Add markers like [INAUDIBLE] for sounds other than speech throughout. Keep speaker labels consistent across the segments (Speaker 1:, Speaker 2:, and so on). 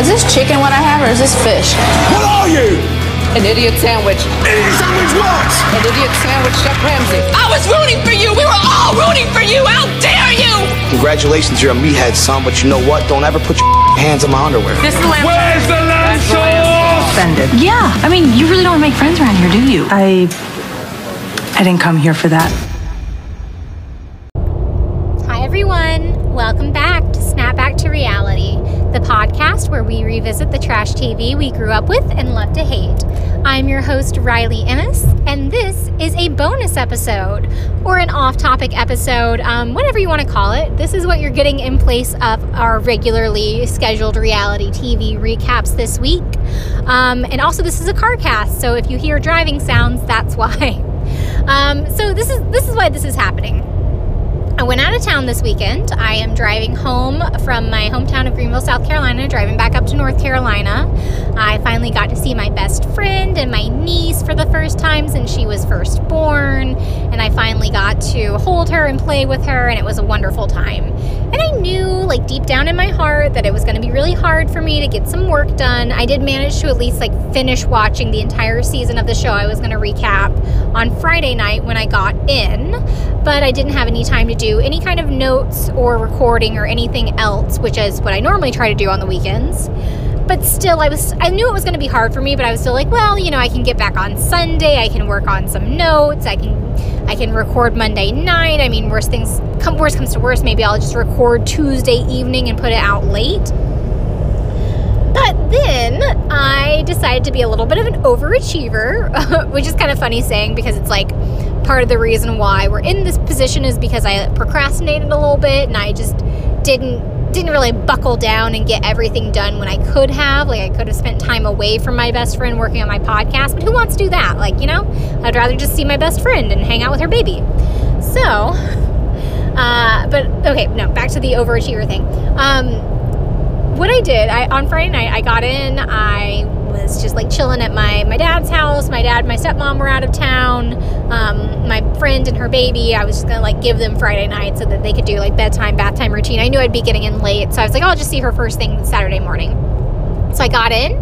Speaker 1: Is this chicken what I have, or is this fish?
Speaker 2: What are you?
Speaker 3: An idiot sandwich.
Speaker 2: Idiot sandwich what?
Speaker 3: An idiot sandwich, Chef Ramsay.
Speaker 4: I was rooting for you. We were all rooting for you. How dare you?
Speaker 5: Congratulations, you're a meathead, son, but you know what? Don't ever put your [LAUGHS] hands on my underwear.
Speaker 3: This is the lamb
Speaker 2: Where's the lamb
Speaker 3: That's the lamb
Speaker 2: sauce?
Speaker 3: Offended.
Speaker 6: Yeah, I mean, you really don't make friends around here, do you? I. I didn't come here for that.
Speaker 7: Hi, everyone. Welcome back to Snap Back to Reality, the podcast where we revisit the trash TV we grew up with and love to hate. I'm your host, Riley Ennis, and this is a bonus episode or an off topic episode, um, whatever you want to call it. This is what you're getting in place of our regularly scheduled reality TV recaps this week. Um, and also, this is a car cast, so if you hear driving sounds, that's [LAUGHS] why. Um, so this is this is why this is happening. I went out of town this weekend. I am driving home from my hometown of Greenville, South Carolina, driving back up to North Carolina. I finally got to see my best friend and my niece for the first time since she was first born. And I finally got to hold her and play with her, and it was a wonderful time. And I knew, like deep down in my heart, that it was going to be really hard for me to get some work done. I did manage to at least like finish watching the entire season of the show I was going to recap on Friday night when I got in, but I didn't have any time to do any kind of notes or recording or anything else, which is what I normally try to do on the weekends. But still, I was I knew it was going to be hard for me, but I was still like, well, you know, I can get back on Sunday. I can work on some notes. I can I can record Monday night. I mean, worst things come worst comes to worst, maybe I'll just record Tuesday evening and put it out late. But then I decided to be a little bit of an overachiever, [LAUGHS] which is kind of funny saying because it's like part of the reason why we're in this position is because I procrastinated a little bit and I just didn't didn't really buckle down and get everything done when I could have. Like I could have spent time away from my best friend working on my podcast, but who wants to do that? Like, you know, I'd rather just see my best friend and hang out with her baby. So, uh, but okay, no, back to the overachiever thing. Um, what I did, I on Friday night, I got in. I was just like chilling at my my dad's house. My dad, and my stepmom were out of town. Um, my friend and her baby. I was just gonna like give them Friday night so that they could do like bedtime, bath time routine. I knew I'd be getting in late, so I was like, oh, I'll just see her first thing Saturday morning. So I got in.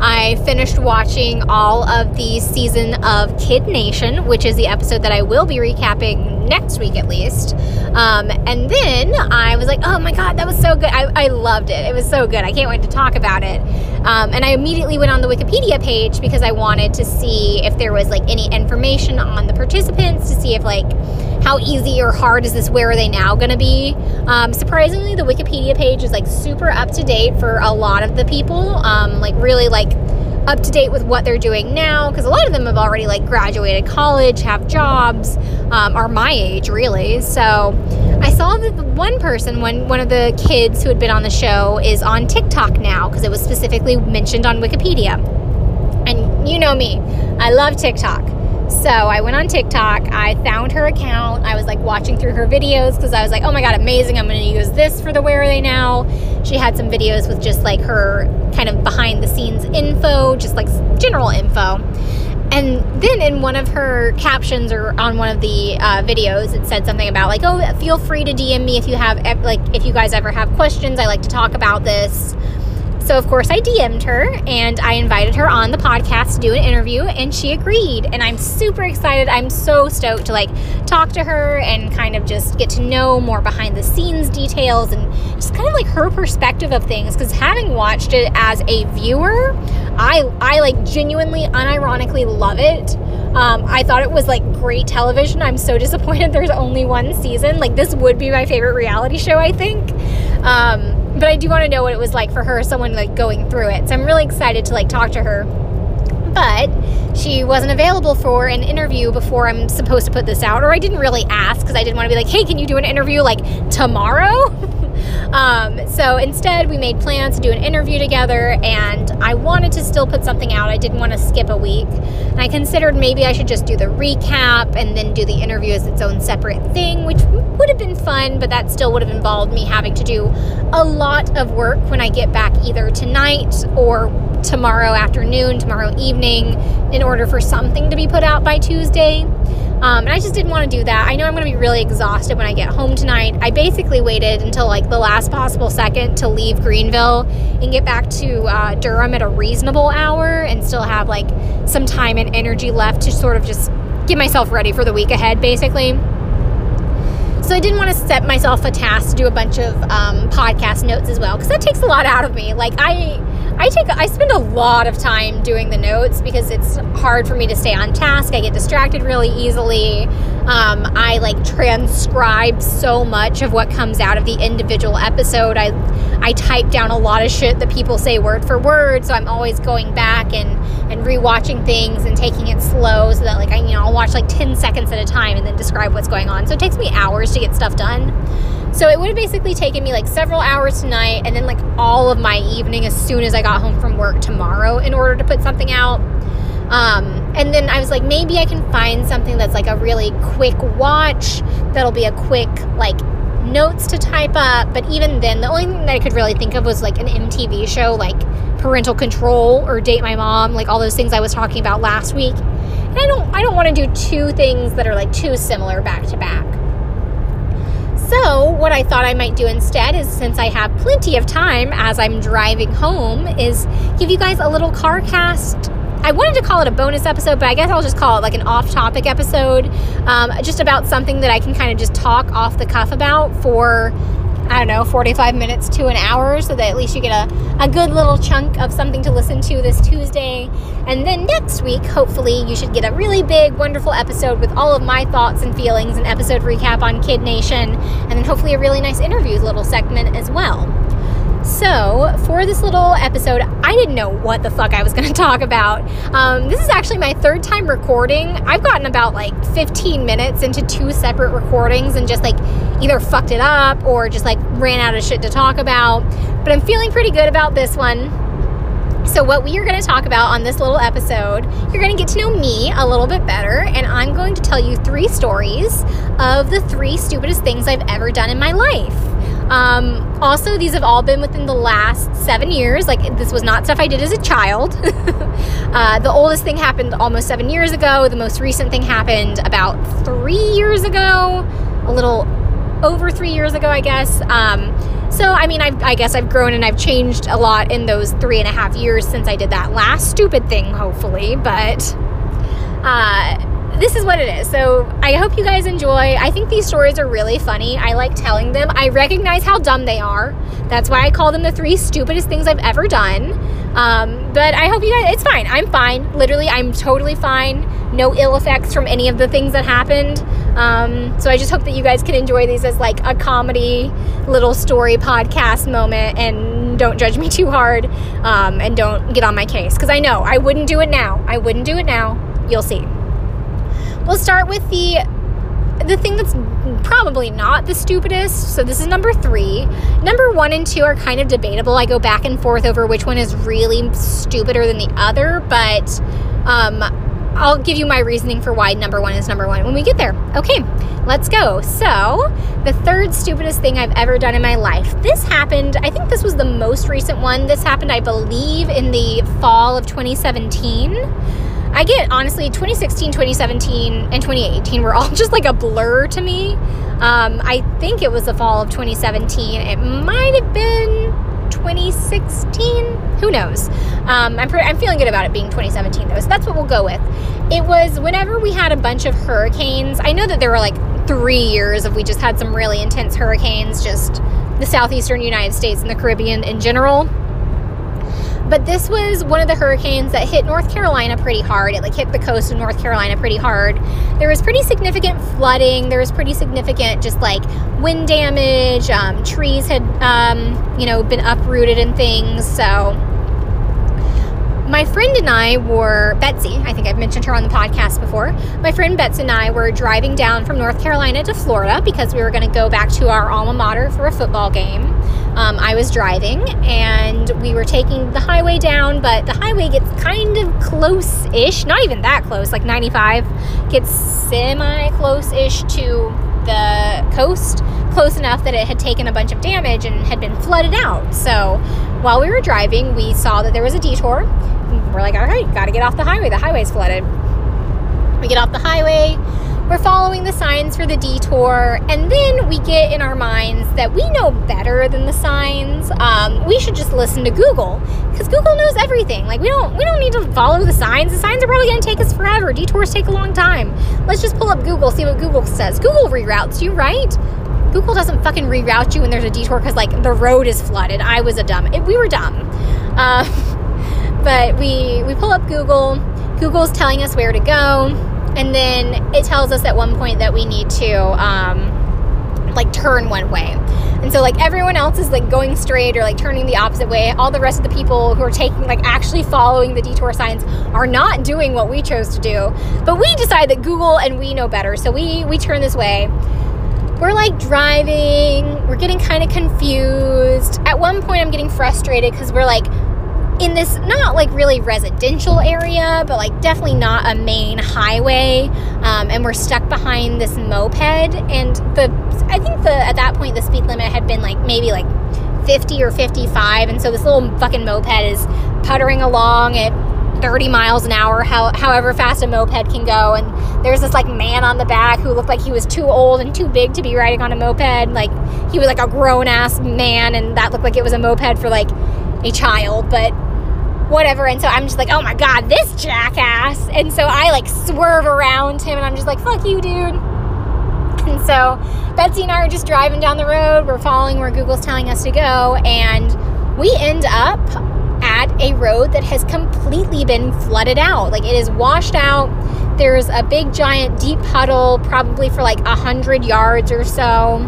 Speaker 7: I finished watching all of the season of Kid Nation, which is the episode that I will be recapping next week at least. Um, and then I was like, oh my God, that was so good. I, I loved it. It was so good. I can't wait to talk about it. Um, and I immediately went on the Wikipedia page because I wanted to see if there was like any information on the participants to see if like how easy or hard is this where are they now going to be um, surprisingly the wikipedia page is like super up to date for a lot of the people um, like really like up to date with what they're doing now because a lot of them have already like graduated college have jobs um, are my age really. So i saw that one person one, one of the kids who had been on the show is on tiktok now because it was specifically mentioned on wikipedia. And you know me i love tiktok so I went on TikTok. I found her account. I was like watching through her videos because I was like, oh my God, amazing. I'm going to use this for the Where Are They Now. She had some videos with just like her kind of behind the scenes info, just like general info. And then in one of her captions or on one of the uh, videos, it said something about like, oh, feel free to DM me if you have, like, if you guys ever have questions. I like to talk about this. So, of course, I DM'd her and I invited her on the podcast to do an interview, and she agreed. And I'm super excited. I'm so stoked to like talk to her and kind of just get to know more behind the scenes details and just kind of like her perspective of things. Because having watched it as a viewer, I I like genuinely, unironically love it. Um, I thought it was like great television. I'm so disappointed [LAUGHS] there's only one season. Like this would be my favorite reality show, I think. Um, but I do want to know what it was like for her, someone like going through it. So I'm really excited to like talk to her. But she wasn't available for an interview before I'm supposed to put this out, or I didn't really ask because I didn't want to be like, hey, can you do an interview like tomorrow? [LAUGHS] um, so instead, we made plans to do an interview together, and I wanted to still put something out. I didn't want to skip a week. And I considered maybe I should just do the recap and then do the interview as its own separate thing, which would have been fun, but that still would have involved me having to do a lot of work when I get back either tonight or tomorrow afternoon, tomorrow evening, in order for something to be put out by Tuesday. Um, and I just didn't want to do that. I know I'm going to be really exhausted when I get home tonight. I basically waited until like the last possible second to leave Greenville and get back to uh, Durham at a reasonable hour and still have like some time and energy left to sort of just get myself ready for the week ahead, basically. So I didn't want to set myself a task to do a bunch of um, podcast notes as well because that takes a lot out of me. Like I, I take I spend a lot of time doing the notes because it's hard for me to stay on task. I get distracted really easily. Um, I like transcribe so much of what comes out of the individual episode. I I type down a lot of shit that people say word for word, so I'm always going back and and rewatching things and taking it slow so that like I you know I'll watch like 10 seconds at a time and then describe what's going on. So it takes me hours to get stuff done. So it would have basically taken me like several hours tonight and then like all of my evening as soon as I got home from work tomorrow in order to put something out. Um, and then I was like, maybe I can find something that's like a really quick watch that'll be a quick like notes to type up. But even then, the only thing that I could really think of was like an MTV show like Parental Control or Date My Mom, like all those things I was talking about last week. And I don't I don't want to do two things that are like too similar back to back. So, what I thought I might do instead is since I have plenty of time as I'm driving home, is give you guys a little car cast. I wanted to call it a bonus episode, but I guess I'll just call it like an off topic episode, um, just about something that I can kind of just talk off the cuff about for I don't know, 45 minutes to an hour so that at least you get a, a good little chunk of something to listen to this Tuesday. And then next week, hopefully, you should get a really big, wonderful episode with all of my thoughts and feelings, an episode recap on Kid Nation, and then hopefully a really nice interviews little segment as well. So, for this little episode, I didn't know what the fuck I was [LAUGHS] going to talk about. Um, this is actually my third time recording. I've gotten about like 15 minutes into two separate recordings and just like either fucked it up or just like ran out of shit to talk about. But I'm feeling pretty good about this one. So, what we are going to talk about on this little episode, you're going to get to know me a little bit better, and I'm going to tell you three stories of the three stupidest things I've ever done in my life. Um, also, these have all been within the last seven years. Like, this was not stuff I did as a child. [LAUGHS] uh, the oldest thing happened almost seven years ago. The most recent thing happened about three years ago, a little over three years ago, I guess. Um, so, I mean, I've, I guess I've grown and I've changed a lot in those three and a half years since I did that last stupid thing, hopefully. But, uh, this is what it is. So I hope you guys enjoy. I think these stories are really funny. I like telling them. I recognize how dumb they are. That's why I call them the three stupidest things I've ever done. Um, but I hope you guys, it's fine. I'm fine. Literally, I'm totally fine. No ill effects from any of the things that happened. Um, so I just hope that you guys can enjoy these as like a comedy little story podcast moment and don't judge me [LAUGHS] too hard um, and don't get on my case. Because I know I wouldn't do it now. I wouldn't do it now. You'll see. We'll start with the the thing that's probably not the stupidest. So this is number three. Number one and two are kind of debatable. I go back and forth over which one is really stupider than the other, but um, I'll give you my reasoning for why number one is number one when we get there. Okay, let's go. So, the third stupidest thing I've ever done in my life. This happened, I think this was the most recent one. This happened, I believe, in the fall of 2017. I get honestly 2016, 2017, and 2018 were all [LAUGHS] just like a blur to me. Um, I think it was the fall of 2017. It might have been 2016. Who knows? Um, I'm, pre- I'm feeling good about it being 2017 though, so that's what we'll go with. It was whenever we had a bunch of hurricanes. I know that there were like three years of we just had some really intense hurricanes, just the southeastern United States and the Caribbean in general but this was one of the hurricanes that hit North Carolina pretty hard. It like hit the coast of North Carolina pretty hard. There was pretty significant flooding. There was pretty significant just like wind damage. Um, trees had um, you know been uprooted and things. So my friend and I were, Betsy, I think I've mentioned her on the podcast before. My friend Betsy and I were driving down from North Carolina to Florida because we were going to go back to our alma mater for a football game. Um, I was driving and we were taking the highway down, but the highway gets kind of close ish, not even that close, like 95 gets semi close ish to the coast, close enough that it had taken a bunch of damage and had been flooded out. So while we were driving, we saw that there was a detour. We're like, all right, got to get off the highway. The highway's flooded. We get off the highway. we're following the signs for the detour, and then we get in our minds that we know better than the signs. Um, we should just listen to Google because Google knows everything. Like we don't we don't need to follow the signs. The signs are probably going to take us forever. Detours take a long time. Let's just pull up Google, see what Google says. Google reroutes you, right? Google doesn't fucking reroute you when there's a detour because like the road is flooded. I was a dumb. We were dumb. Uh, but we we pull up Google. Google's telling us where to go, and then it tells us at one point that we need to um, like turn one way. And so like everyone else is like going straight or like turning the opposite way. All the rest of the people who are taking like actually following the detour signs are not doing what we chose to do. But we decide that Google and we know better. So we we turn this way. We're like driving, we're getting kind of confused. At one point I'm getting frustrated cuz we're like in this not like really residential area, but like definitely not a main highway. Um, and we're stuck behind this moped. And the I think the at that point the speed limit had been like maybe like 50 or 55, and so this little fucking moped is puttering along at 30 miles an hour, how, however fast a moped can go. And there's this like man on the back who looked like he was too old and too big to be riding on a moped. Like he was like a grown ass man, and that looked like it was a moped for like a child. But whatever. And so I'm just like, oh my God, this jackass. And so I like swerve around him and I'm just like, fuck you, dude. And so Betsy and I are just driving down the road. We're following where Google's telling us to go. And we end up at a road that has completely been flooded out. Like it is washed out. There's a big, giant, deep puddle, probably for like a hundred yards or so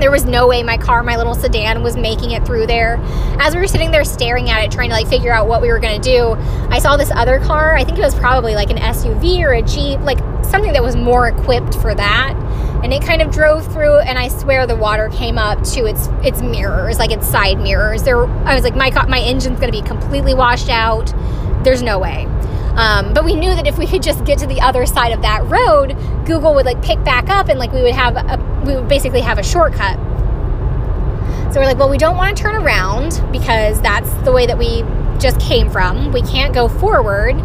Speaker 7: there was no way my car, my little sedan, was making it through there. As we were sitting there staring at it, trying to like figure out what we were gonna do, I saw this other car. I think it was probably like an SUV or a Jeep, like something that was more equipped for that. And it kind of drove through, and I swear the water came up to its its mirrors, like its side mirrors. There, I was like, my my engine's gonna be completely washed out. There's no way. Um, but we knew that if we could just get to the other side of that road, Google would like pick back up and like we would have a, we would basically have a shortcut. So we're like, well, we don't want to turn around because that's the way that we just came from. We can't go forward.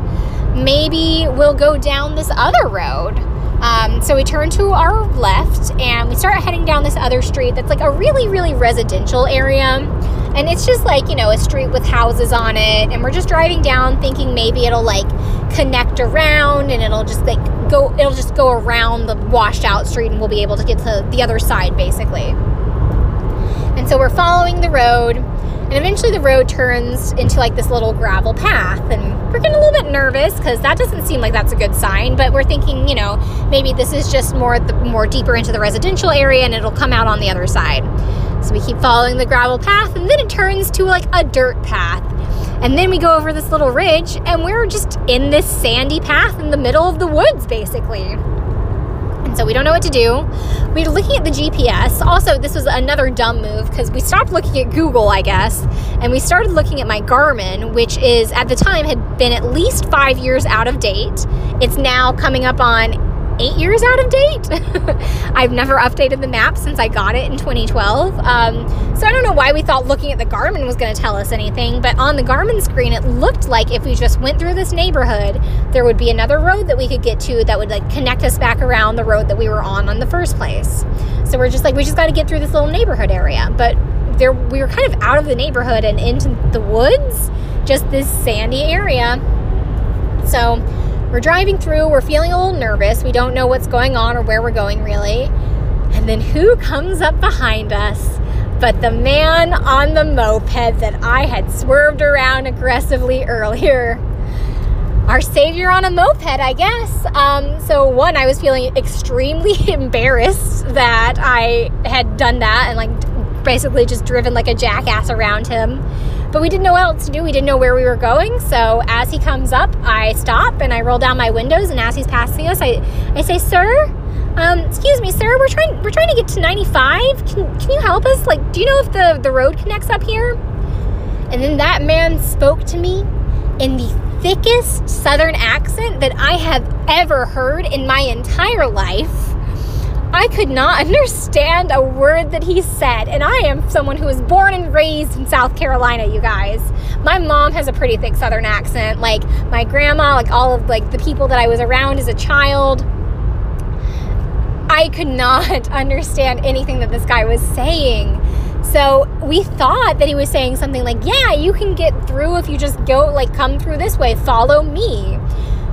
Speaker 7: Maybe we'll go down this other road. Um, so we turn to our left and we start heading down this other street that's like a really, really residential area and it's just like you know a street with houses on it. And we're just driving down thinking maybe it'll like connect around and it'll just like go it'll just go around the washed out street and we'll be able to get to the other side basically. And so we're following the road. And eventually the road turns into like this little gravel path. And we're getting a little bit nervous because that doesn't seem like that's a good sign. But we're thinking you know maybe this is just more the more deeper into the residential area and it'll come out on the other side so we keep following the gravel path, and then it turns to like a dirt path. And then we go over this little ridge, and we're just in this sandy path in the middle of the woods, basically. And so we don't know what to do. We're looking at the GPS. Also, this was another dumb move because we stopped looking at Google, I guess, and we started looking at my Garmin, which is at the time had been at least five years out of date. It's now coming up on eight years out of date. [LAUGHS] I've never updated the map since I got it in 2012. Um, so I don't know why we thought looking at the Garmin was going to tell us anything, but on the Garmin screen, it looked like if we just went through this neighborhood, there would be another road that we could get to that would like connect us back around the road that we were on in the first place. So we're just like, we just got to get through this little neighborhood area. But there, we were kind of out of the neighborhood and into the woods, just this sandy area. So we're driving through, we're feeling a little nervous. We don't know what's going on or where we're going really. And then who comes up behind us but the man on the moped that I had swerved around aggressively [LAUGHS] earlier? Our savior on a moped, I guess. Um, so, one, I was feeling extremely [LAUGHS] embarrassed that I had done that and like basically just driven like a jackass around him. But we didn't know what else to do. We didn't know where we were going. So as he comes up, I stop and I roll down my windows. And as he's passing us, I, I say, "Sir, um, excuse me, sir. We're trying we're trying to get to 95. Can can you help us? Like, do you know if the the road connects up here?" And then that man spoke to me in the thickest southern accent that I have ever heard in my entire life. I could not understand a word that he said. And I am someone who was born and raised in South Carolina, you guys. My mom has a pretty thick southern accent. Like my grandma, like all of like the people that I was around as a child. I could not [LAUGHS] understand anything that this guy was saying. So we thought that he was saying something like, Yeah, you can get through if you just go, like, come through this way, follow me.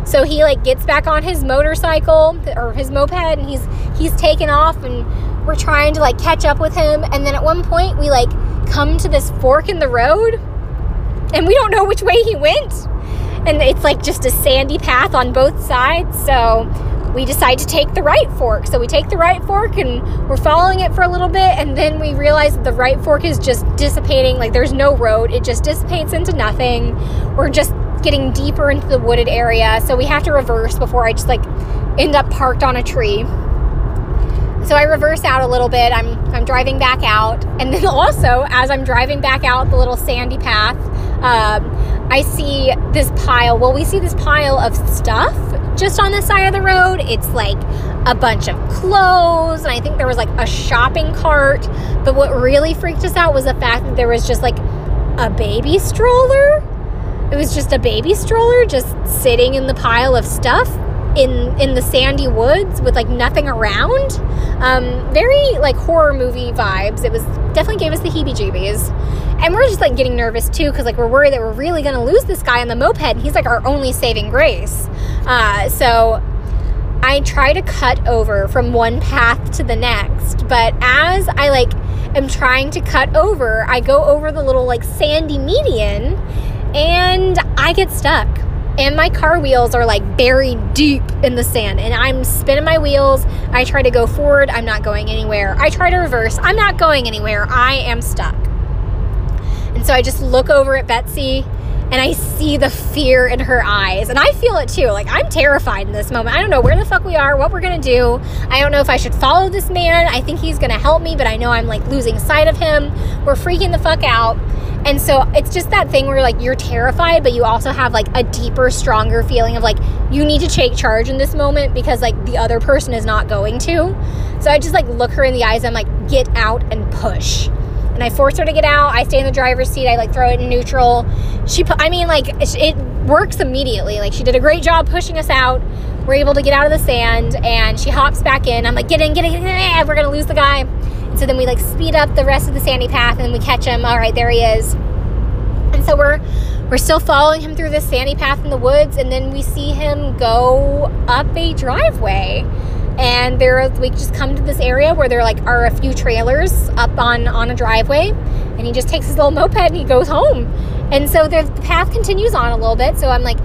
Speaker 7: So he like gets back on his motorcycle or his moped and he's he's taken off and we're trying to like catch up with him. And then at one point we like come to this fork in the road and we don't know which way he went. And it's like just a sandy path on both sides so we decide to take the right fork. So we take the right fork and we're following it for a little bit and then we realize that the right fork is just dissipating like there's no road. It just dissipates into nothing. We're just getting deeper into the wooded area so we have to reverse before i just like end up parked on a tree so I reverse out a little bit. I'm I'm driving back out, and then [LAUGHS] also as I'm driving back out the little sandy path, um, I see this pile. Well, we see this pile of stuff just on the side of the road. It's like a bunch of clothes, and I think there was like a shopping cart. But what really freaked us out was the fact that there was just like a baby stroller. It was just a baby stroller just sitting in the pile of stuff in in the sandy woods with like nothing around. Um, very like horror movie vibes. It was definitely gave us the heebie-jeebies, and we're just like getting nervous too because like we're worried that we're really gonna lose this guy on the moped. And he's like our only saving grace. Uh, so I try to cut over from one path to the next, but as I like am trying to cut over, I go over the little like sandy median and I get stuck and my car wheels are like buried deep in the sand and i'm spinning my wheels i try to go forward i'm not going anywhere i try to reverse i'm not going anywhere i am stuck and so i just look over at betsy and I see the fear in her eyes. And I feel it too. Like, I'm terrified in this moment. I don't know where the fuck we are, what we're gonna do. I don't know if I should follow this man. I think he's gonna help me, but I know I'm like losing sight of him. We're freaking the fuck out. And so it's just that thing where like you're terrified, but you also have like a deeper, stronger feeling of like you need to take charge in this moment because like the other person is not going to. So I just like look her in the eyes. I'm like, get out and push and I force her to get out. I stay in the driver's seat. I like throw it in neutral. She, pu- I mean, like it works immediately. Like she did a great job pushing us out. We're able to get out of the sand, and she hops back in. I'm like, get in, get in, get in. We're gonna lose the guy. So then we like speed up the rest of the sandy path, and we catch him. All right, there he is. And so we're we're still following him through this sandy path in the woods, and then we see him go up a driveway and there we just come to this area where there like are a few trailers up on on a driveway and he just takes his little moped and he goes home and so the path continues on a little bit so i'm like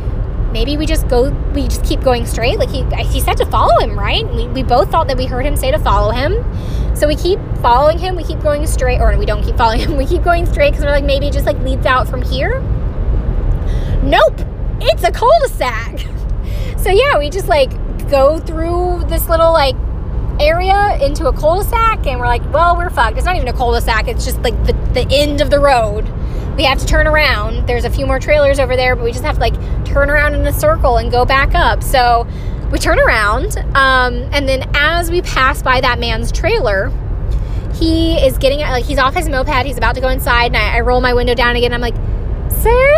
Speaker 7: maybe we just go we just keep going straight. Like he he said to follow him right? We, we both thought that we heard him say to follow him. So we keep following him we keep going straight or we don't keep following him [LAUGHS] we keep going straight because we're like maybe it just like leads out from here. Nope it's a cul-de-sac. [LAUGHS] So yeah we just like go through this little like area into a cul-de-sac and we're like well we're fucked. It's not even a cul-de-sac it's just like the, the end of the road we have to turn around. There's a few more trailers over there but we just have to like turn around in a circle and go back up. So we turn around um, and then as we pass by that man's trailer he is getting like he's off his moped. He's about to go inside and I, I roll my window down again. I'm like sir?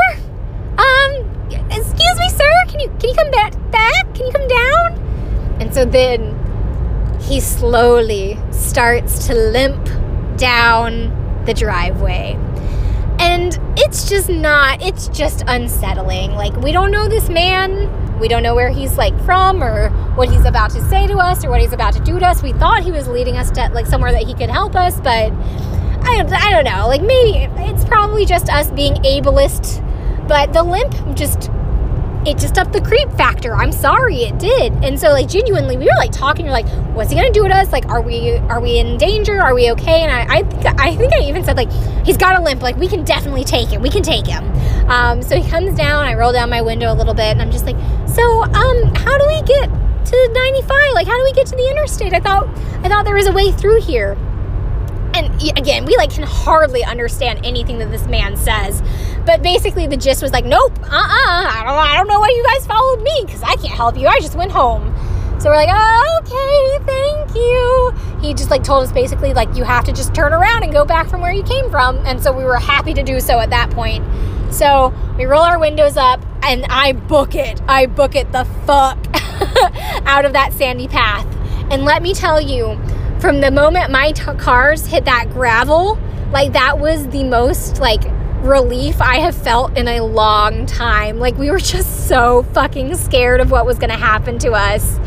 Speaker 7: Um excuse me sir? Can you can you come back back? Can you come down? And so then he slowly starts to limp down the driveway. And it's just not, it's just unsettling. Like, we don't know this man. We don't know where he's like from or what he's about to say to us or what he's about to do to us. We thought he was leading us to like somewhere that he could help us, but I, I don't know. Like, maybe it's probably just us being ableist. But the limp just it just upped the creep factor. I'm sorry, it did. And so like genuinely, we were like talking. You're like, what's he gonna do to us? Like, are we are we in danger? Are we okay? And I I think I think I even said like, he's got a limp. Like we can definitely take him. We can take him. Um, so he comes down. I roll down my window a little bit, and I'm just like, so um, how do we get to 95? Like, how do we get to the interstate? I thought I thought there was a way through here and again, we like can hardly understand anything that this man says. But basically, the gist was like, nope, uh, uh-uh, I don't, I don't know why you guys followed me because I can't help you. I just went home. So we're like, oh, okay, thank you. He just like told us basically like you have to just turn around and go back from where you came from. And so we were happy to do so at that point. So we roll our windows up and I book it. I book it the fuck [LAUGHS] out of that sandy path And let me tell you, from the moment my t- cars hit that gravel, like that was the most like relief I have felt in a long time. Like we were just so fucking scared of what was going to happen to us.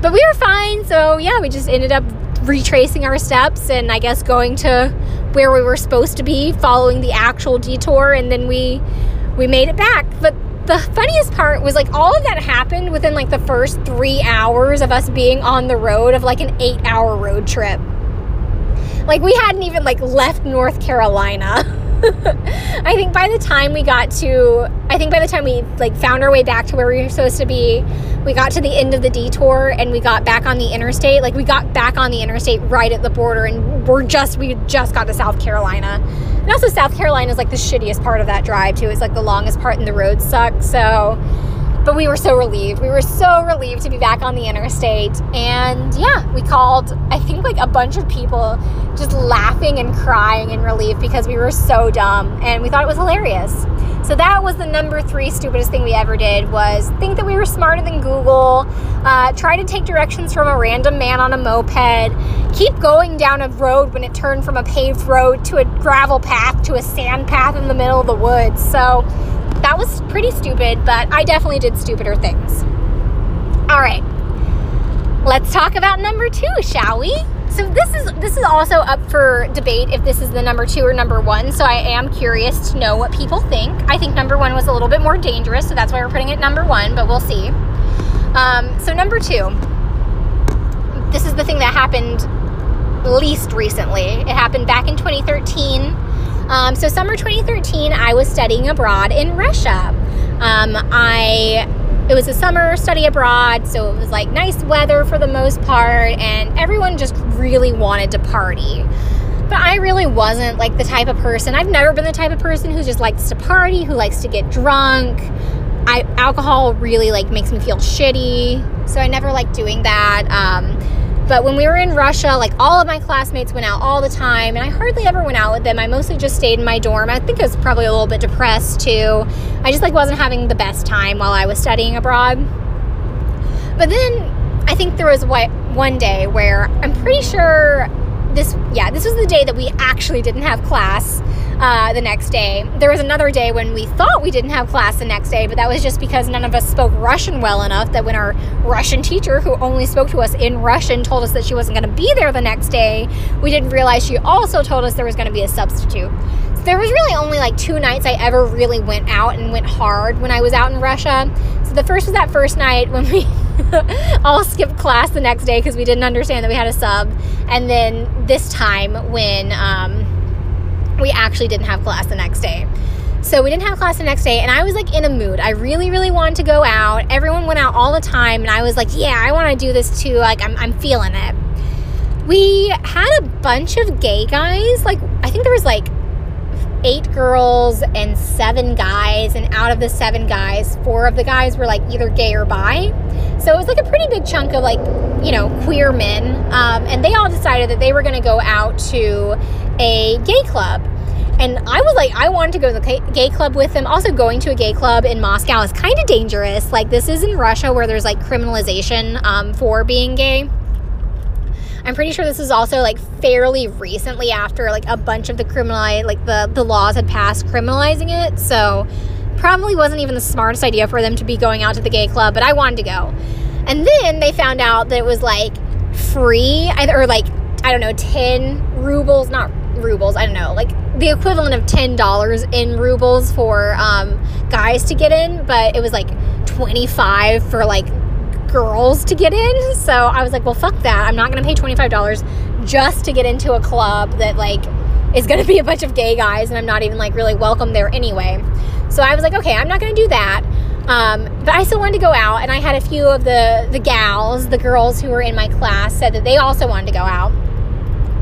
Speaker 7: But we were fine. So, yeah, we just ended up retracing our steps and I guess going to where we were supposed to be, following the actual detour and then we we made it back. But the funniest part was like all of that happened within like the first 3 hours of us being on the road of like an 8-hour road trip. Like we hadn't even like left North Carolina. [LAUGHS] [LAUGHS] I think by the time we got to, I think by the time we like found our way back to where we were supposed to be, we got to the end of the detour and we got back on the interstate. Like we got back on the interstate right at the border, and we're just we just got to South Carolina. And also South Carolina is like the shittiest part of that drive too. It's like the longest part, and the roads suck. So but we were so relieved. We were so relieved to be back on the interstate. And yeah, we called, I think, like a bunch of people just laughing and crying in relief because we were so dumb and we thought it was hilarious. So that was the number three stupidest thing we ever did was think that we were smarter than Google, uh, try to take directions from a random man on a moped, keep going down a road when it turned from a paved road to a gravel path to a sand path in the middle of the woods. So that was pretty stupid, but I definitely did stupider things. All right. Let's talk about number 2, shall we? So this is this is also up for debate if this is the number 2 or number 1, so I am curious to know what people think. I think number 1 was a little bit more dangerous, so that's why we're putting it number 1, but we'll see. Um, so number 2. This is the thing that happened least recently. It happened back in 2013 um, so, summer 2013, I was studying abroad in Russia. Um, I it was a summer study abroad, so it was like nice weather for the most part, and everyone just really wanted to party. But I really wasn't like the type of person. I've never been the type of person who just likes to party, who likes to get drunk. I alcohol really like makes me feel shitty, so I never like doing that. Um, but when we were in Russia, like all of my classmates went out all the time, and I hardly ever went out with them. I mostly just stayed in my dorm. I think I was probably a little bit depressed too. I just like wasn't having the best time while I was studying abroad. But then I think there was what one day where I'm pretty sure this, yeah, this was the day that we actually didn't have class uh, the next day. There was another day when we thought we didn't have class the next day, but that was just because none of us spoke Russian well enough that when our Russian teacher, who only spoke to us in Russian, told us that she wasn't going to be there the next day, we didn't realize she also told us there was going to be a substitute. There was really only like two nights I ever really went out and went hard when I was out in Russia. So the first was that first night when we [LAUGHS] all skipped class the next day because we didn't understand that we had a sub. And then this time when, um, we actually didn't have class the next day. So we didn't have class the next day, and I was like in a mood. I really, really wanted to go out. Everyone went out all the time, and I was like, yeah, I want to do this too. Like, I'm, I'm feeling it. We had a bunch of gay guys. Like, I think there was like eight girls and seven guys, and out of the seven guys, four of the guys were like either gay or bi. So it was like a pretty big chunk of like, you know, queer men. Um, and they all decided that they were going to go out to a gay club. And I was like, I wanted to go to the gay club with them. Also, going to a gay club in Moscow is kind of dangerous. Like, this is in Russia where there's like criminalization um, for being gay. I'm pretty sure this is also like fairly recently after like a bunch of the criminal like the the laws had passed criminalizing it. So probably wasn't even the smartest idea for them to be going out to the gay club, but I wanted to go. And then they found out that it was like free or like I don't know 10 rubles, not rubles, I don't know, like the equivalent of $10 in rubles for um, guys to get in, but it was like 25 for like girls to get in. So I was like, well, fuck that. I'm not going to pay $25 just to get into a club that like is going to be a bunch of gay guys and I'm not even like really welcome there anyway. So I was like, okay, I'm not going to do that. Um, but I still wanted to go out, and I had a few of the the gals, the girls who were in my class, said that they also wanted to go out.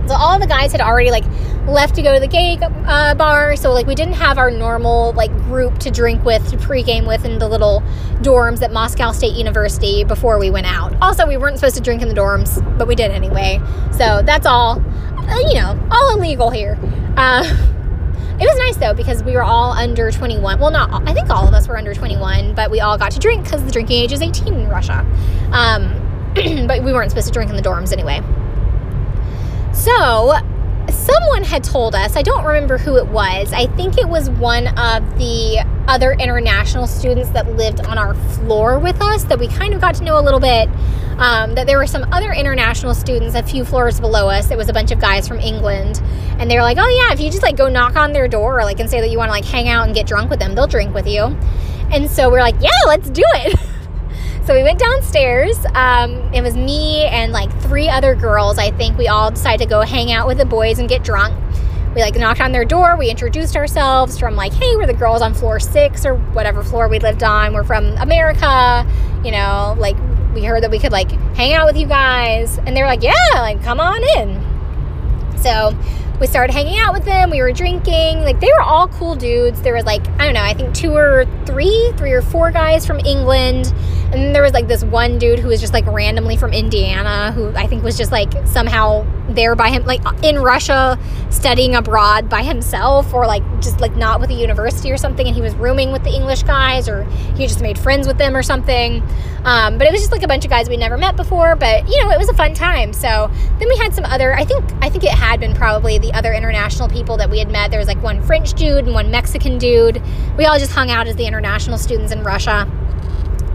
Speaker 7: So all the guys had already like left to go to the gay uh, bar. So like we didn't have our normal like group to drink with, to pregame with in the little dorms at Moscow State University before we went out. Also, we weren't supposed to drink in the dorms, but we did anyway. So that's all, uh, you know, all illegal here. Uh, it was nice though because we were all under 21. Well, not I think all of us were under 21, but we all got to drink because the drinking age is 18 in Russia. Um, [CLEARS THROAT] but we weren't supposed to drink in the dorms anyway. So, someone had told us, I don't remember who it was, I think it was one of the other international students that lived on our floor with us that we kind of got to know a little bit. Um, that there were some other international students a few floors below us. It was a bunch of guys from England, and they were like, "Oh yeah, if you just like go knock on their door, or, like and say that you want to like hang out and get drunk with them, they'll drink with you." And so we're like, "Yeah, let's do it." [LAUGHS] so we went downstairs. Um, it was me and like three other girls. I think we all decided to go hang out with the boys and get drunk. We like knocked on their door. We introduced ourselves from like, hey, we're the girls on floor six or whatever floor we lived on. We're from America. You know, like we heard that we could like hang out with you guys. And they were like, yeah, like come on in. So we started hanging out with them. We were drinking. Like they were all cool dudes. There was like, I don't know, I think two or three, three or four guys from England. And then there was like this one dude who was just like randomly from Indiana, who I think was just like somehow there by him, like in Russia, studying abroad by himself, or like just like not with a university or something. And he was rooming with the English guys, or he just made friends with them or something. Um, but it was just like a bunch of guys we'd never met before. But you know, it was a fun time. So then we had some other. I think I think it had been probably the other international people that we had met. There was like one French dude and one Mexican dude. We all just hung out as the international students in Russia.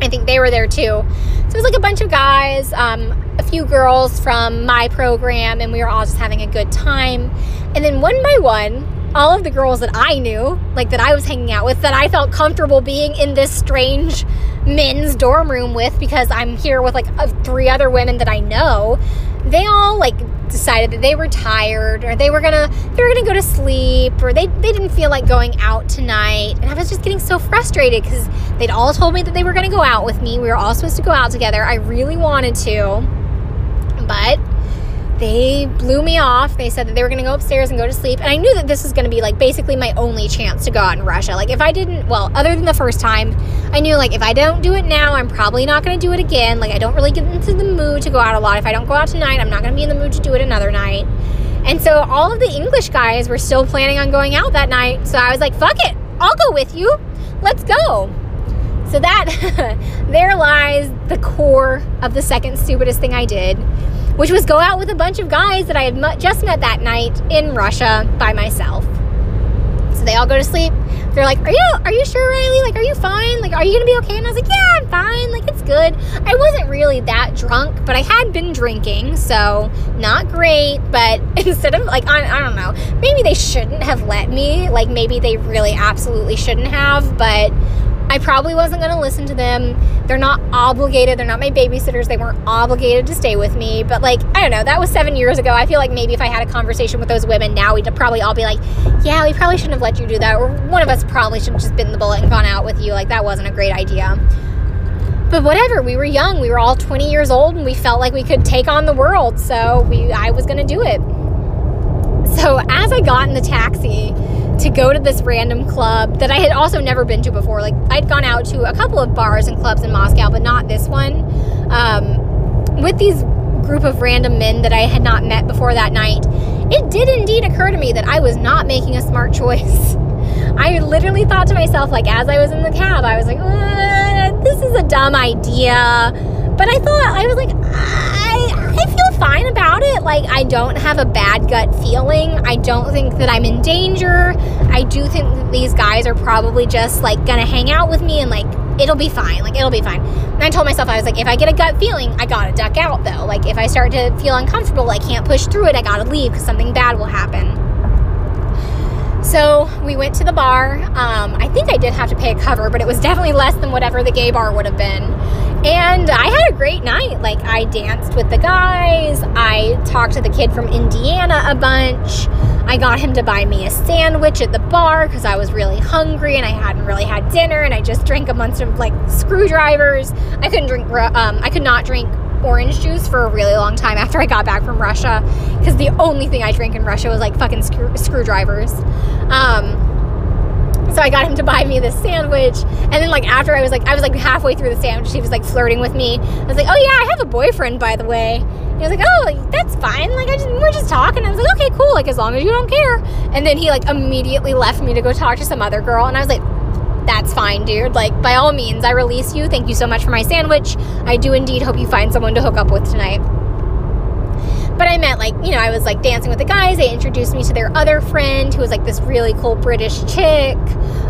Speaker 7: I think they were there too. So it was like a bunch of guys, um, a few girls from my program, and we were all just having a good time. And then one by one, all of the girls that I knew, like that I was hanging out with, that I felt comfortable being in this strange men's dorm room with because I'm here with like three other women that I know, they all like decided that they were tired or they were gonna they were gonna go to sleep or they, they didn't feel like going out tonight. And i was just getting so frustrated because they'd all told me that they were gonna go out with me. We were all supposed to go out together. I really wanted to but they blew me off. They said that they were going to go upstairs and go to sleep. And I knew that this was going to be like basically my only chance to go out in Russia. Like if I didn't, well, other than the first time, I knew like if I don't do it now, I'm probably not going to do it again. Like I don't really get into the mood to go out a lot. If I don't go out tonight, I'm not going to be in the mood to do it another night. And so all of the English guys were still planning on going out that night. So I was like, fuck it. I'll go with you. Let's go. So that, [LAUGHS] there lies the core of the second stupidest thing I did which was go out with a bunch of guys that I had just met that night in Russia by myself. So they all go to sleep. They're like, "Are you are you sure, Riley? Like, are you fine? Like, are you gonna be okay?" And I was like, "Yeah, I'm fine. Like, it's good." I wasn't really that drunk, but I had been drinking, so not great. But [LAUGHS] instead of like, I, I don't know, maybe they shouldn't have let me. Like, maybe they really absolutely shouldn't have. But I probably wasn't going to listen to them. They're not obligated. They're not my babysitters. They weren't obligated to stay with me. But, like, I don't know. That was seven years ago. I feel like maybe if I had a conversation with those women now, we'd probably all be like, yeah, we probably shouldn't have let you do that. Or one of us probably should have just bitten the bullet and gone out with you. Like, that wasn't a great idea. But whatever, we were young. We were all 20 years old and we felt like we could take on the world. So we I was going to do it. So as I got in the taxi, to go to this random club that I had also never been to before. Like I'd gone out to a couple of bars and clubs in Moscow, but not this one. Um, with these group of random men that I had not met before that night, it did indeed occur to me that I was not making a smart [LAUGHS] choice. I literally thought to myself, like as I was in the cab, I was like, uh, "This is a dumb idea." But I thought I was like, I I feel fine about it. Like I don't have a bad gut feeling. I don't think that I'm in danger. I do think that these guys are probably just like gonna hang out with me and like it'll be fine. Like it'll be fine. And I told myself I was like, if I get a gut feeling, I gotta duck out though. Like if I start to feel uncomfortable, I can't push through it. I gotta leave because something bad will happen. So we went to the bar. Um, I think I did have to pay a cover, but it was definitely less than whatever the gay bar would have been. And I had a great night. Like, I danced with the guys. I talked to the kid from Indiana a bunch. I got him to buy me a sandwich at the bar because I was really hungry and I hadn't really had dinner. And I just drank a bunch of like screwdrivers. I couldn't drink, um, I could not drink orange juice for a really long time after I got back from Russia because the only thing I drank in Russia was like fucking screw- screwdrivers. Um, so I got him to buy me this sandwich, and then like after I was like I was like halfway through the sandwich, he was like flirting with me. I was like, oh yeah, I have a boyfriend by the way. he was like, oh, that's fine. Like I just we're just talking. I was like, okay, cool. Like as long as you don't care. And then he like immediately left me to go talk to some other girl, and I was like, that's fine, dude. Like, by all means, I release you. Thank you so much for my sandwich. I do indeed hope you find someone to hook up with tonight. But I meant like, you know, I was like dancing with the guys. They introduced me to their other friend who was like this really cool British chick.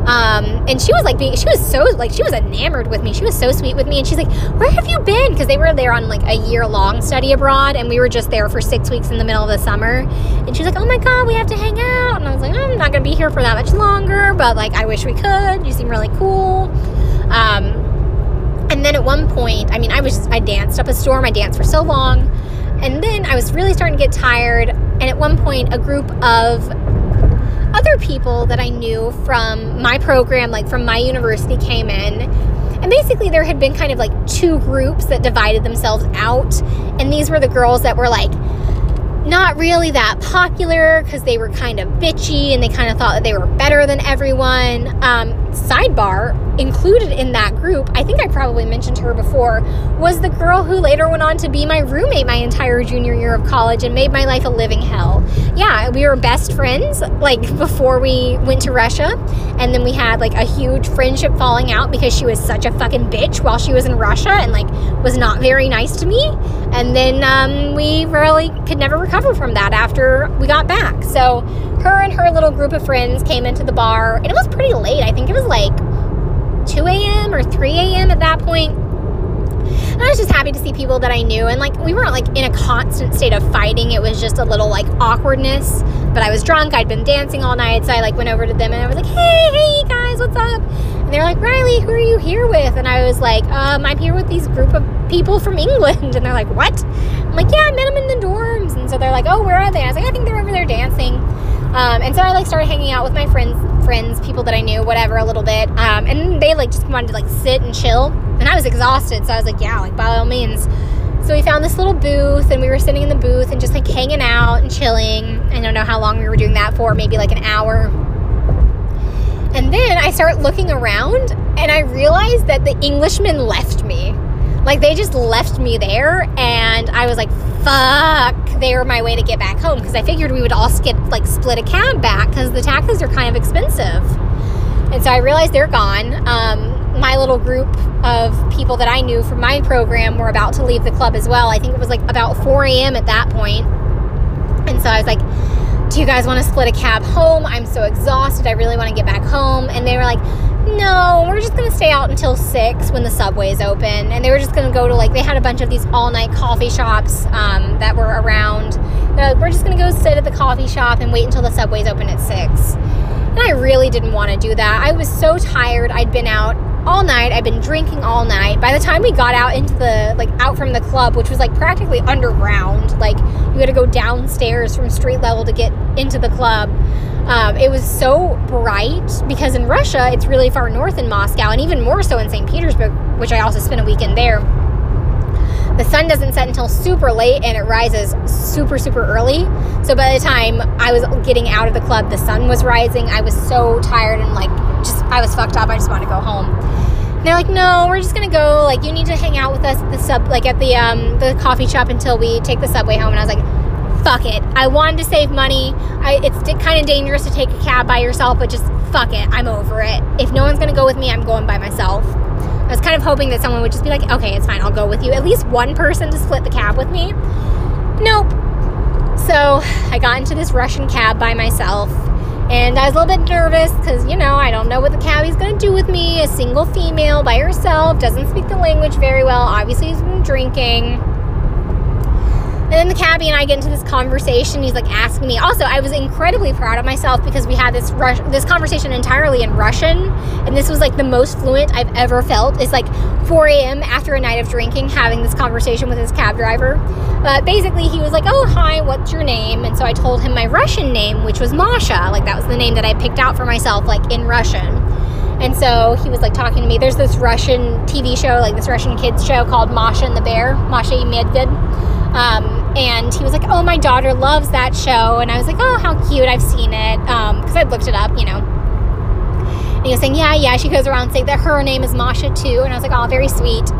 Speaker 7: Um, and she was like being, she was so like, she was enamored with me. She was so sweet with me. And she's like, where have you been? Because they were there on like a year long study abroad. And we were just there for six weeks in the middle of the summer. And she's like, oh my God, we have to hang out. And I was like, oh, I'm not going to be here for that much longer. But like, I wish we could. You seem really cool. Um, and then at one point, I mean, I was I danced up a storm. I danced for so long. And then I was really starting to get tired. And at one point, a group of other people that I knew from my program, like from my university, came in. And basically, there had been kind of like two groups that divided themselves out. And these were the girls that were like not really that popular because they were kind of bitchy and they kind of thought that they were better than everyone. Um, sidebar included in that group, I think I probably mentioned her before, was the girl who later went on to be my roommate my entire junior year of college and made my life a living hell. Yeah, we were best friends like before we went to Russia, and then we had like a huge friendship falling out because she was such a fucking bitch while she was in Russia and like was not very nice to me. And then um, we really could never recover from that after we got back. So her and her little group of friends came into the bar, and it was pretty late. I think it was like 2 a.m. or 3 a.m. at that point. And I was just happy to see people that I knew. And like, we weren't like in a constant state of fighting. It was just a little like awkwardness. But I was drunk. I'd been dancing all night. So I like went over to them and I was like, hey, hey, guys, what's up? And they're like, Riley, who are you here with? And I was like, um, I'm here with these group of people from England. [LAUGHS] And they're like, what? I'm like, yeah, I met them in the dorms. And so they're like, oh, where are they? I was like, I think they're over there dancing. Um, and so I like started hanging out with my friends, friends, people that I knew, whatever, a little bit. Um, and they like just wanted to like sit and chill. And I was exhausted, so I was like, yeah, like by all means. So we found this little booth, and we were sitting in the booth and just like hanging out and chilling. I don't know how long we were doing that for, maybe like an hour. And then I start looking around, and I realized that the Englishmen left me. Like they just left me there, and I was like, fuck, they were my way to get back home because I figured we would all skip, like split a cab back because the taxis are kind of expensive. And so I realized they're gone. Um, my little group of people that I knew from my program were about to leave the club as well. I think it was like about 4 a.m. at that point. And so I was like, do you guys want to split a cab home? I'm so exhausted. I really want to get back home. And they were like, no, we're just to stay out until 6 when the subway is open. And they were just to go to like, they had a bunch of these all night coffee shops um, that were around. They're like, we're just to go sit at the coffee shop and wait until the subway's open at 6. And I really didn't want to do that. I was so tired. I'd been out all night. I'd been drinking all night. By the time we got out into the, like, out from the club, which was like practically underground, like, you had to go downstairs from street level to get into the club. Um, it was so bright because in Russia, it's really far north in Moscow, and even more so in St. Petersburg, which I also spent a weekend there. The sun doesn't set until super late and it rises super, super early. So by the time I was getting out of the club, the sun was rising. I was so tired and like just, I was fucked up. I just want to go home. And they're like, no, we're just gonna go. Like, you need to hang out with us at the sub, like at the um the coffee shop until we take the subway home. And I was like, fuck it. I wanted to save money. I, it's kind of dangerous to take a cab by yourself, but just fuck it. I'm over it. If no one's gonna go with me, I'm going by myself. I was kind of hoping that someone would just be like, okay, it's fine, I'll go with you. At least one person to split the cab with me. Nope. So I got into this Russian cab by myself. And I was a little bit nervous because, you know, I don't know what the cabbie's going to do with me. A single female by herself, doesn't speak the language very well, obviously, he's been drinking. And then the cabbie and I get into this conversation. He's like asking me. Also, I was incredibly proud of myself because we had this this conversation entirely in Russian, and this was like the most fluent I've ever felt. It's like 4 a.m. after a night of drinking, having this conversation with his cab driver. But basically, he was like, "Oh, hi, what's your name?" And so I told him my Russian name, which was Masha. Like that was the name that I picked out for myself, like in Russian. And so he was like talking to me. There's this Russian TV show, like this Russian kids show called Masha and the Bear, Masha and Medved. Um, and he was like, "Oh, my daughter loves that show," and I was like, "Oh, how cute! I've seen it because I'd looked it up, you know." And he was saying, "Yeah, yeah." She goes around saying that her name is Masha too, and I was like, "Oh, very sweet."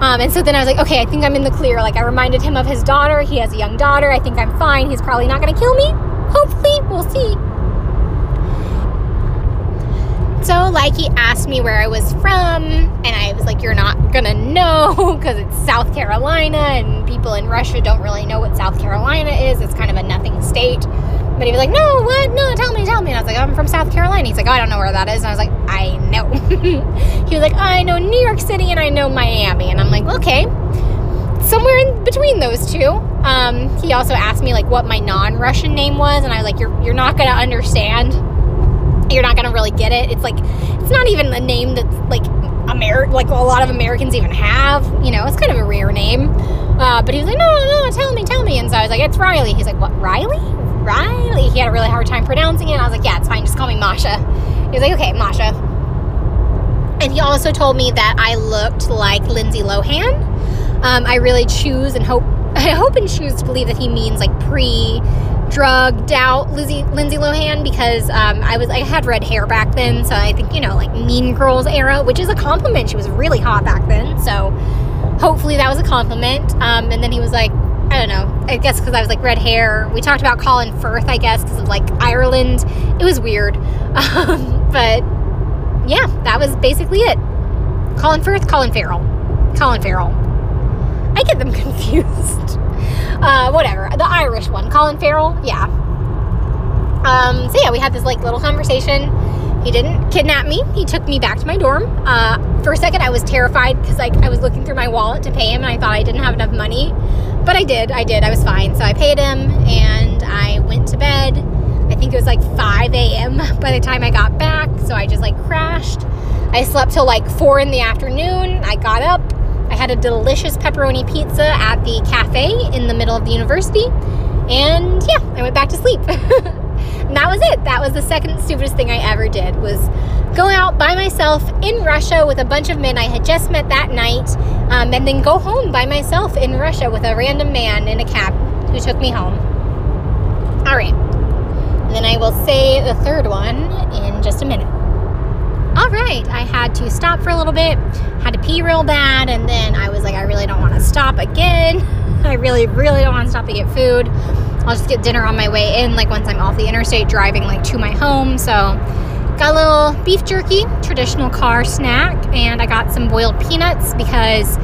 Speaker 7: Um, and so then I was like, "Okay, I think I'm in the clear." Like I reminded him of his daughter. He has a young daughter. I think I'm fine. He's probably not going to kill me. Hopefully, we'll see. So, like, he asked me where I was from, and I was like, You're not gonna know [LAUGHS] because it's South Carolina, and people in Russia don't really know what South Carolina is. It's kind of a nothing state. But he was like, No, what? No, tell me, tell me. And I was like, I'm from South Carolina. He's like, Oh, I don't know where that is. And I was like, I know. [LAUGHS] he was like, I know New York City and I know Miami. And I'm like, Okay. Somewhere in between those two. Um, he also asked me like what my non-Russian name was, and I was like, "You're you're not gonna understand. You're not gonna really get it. It's like it's not even a name that's like Ameri- like a lot of Americans even have. You know, it's kind of a rare name. Uh, but he was like, no, no, no, tell me, tell me. And so I was like, it's Riley. He's like, what, Riley? Riley? He had a really hard time pronouncing it. I was like, yeah, it's fine. Just call me Masha. He was like, okay, Masha. And he also told me that I looked like Lindsay Lohan. Um, I really choose and hope, [LAUGHS] I hope and choose to believe that he means like pre drugged out Lizzie, Lindsay Lohan because um, I was I had red hair back then, so I think you know like Mean Girls era, which is a compliment. She was really hot back then, so hopefully that was a compliment. Um, and then he was like, I don't know, I guess because I was like red hair. We talked about Colin Firth, I guess, because of like Ireland. It was weird, [LAUGHS] um, but yeah, that was basically it. Colin Firth, Colin Farrell, Colin Farrell. I get them [LAUGHS] confused. Uh, whatever. The Irish one, Colin Farrell. Yeah. Um, so yeah, we had this like little conversation. He didn't kidnap me. He took me back to my dorm. Uh, for a second, I was terrified because like I was looking through my wallet to pay him, and I thought I didn't have enough money. But I did. I did. I was fine. So I paid him, and I went to bed. I think it was like 5 a.m. [LAUGHS] by the time I got back. So I just like crashed. I slept till like 4 in the afternoon. I got up. I had a delicious pepperoni pizza at the cafe in the middle of the university. And yeah, I went back to sleep. and [LAUGHS] that was it. That was the second stupidest thing I ever did was go out by myself in Russia with a bunch of men I had just met that night, um, and then go home by myself in Russia with a random man in a cab who took me home. All right. And then I will say the third one in just a minute. All right, I had to stop for a little bit, had to pee real bad, and then I was like, I really don't want to stop again. [LAUGHS] I really, really don't want to stop to get food. I'll just get dinner on my way in, like once I'm off the interstate driving like to my home. So, got a little beef jerky, traditional car snack, and I got some boiled peanuts because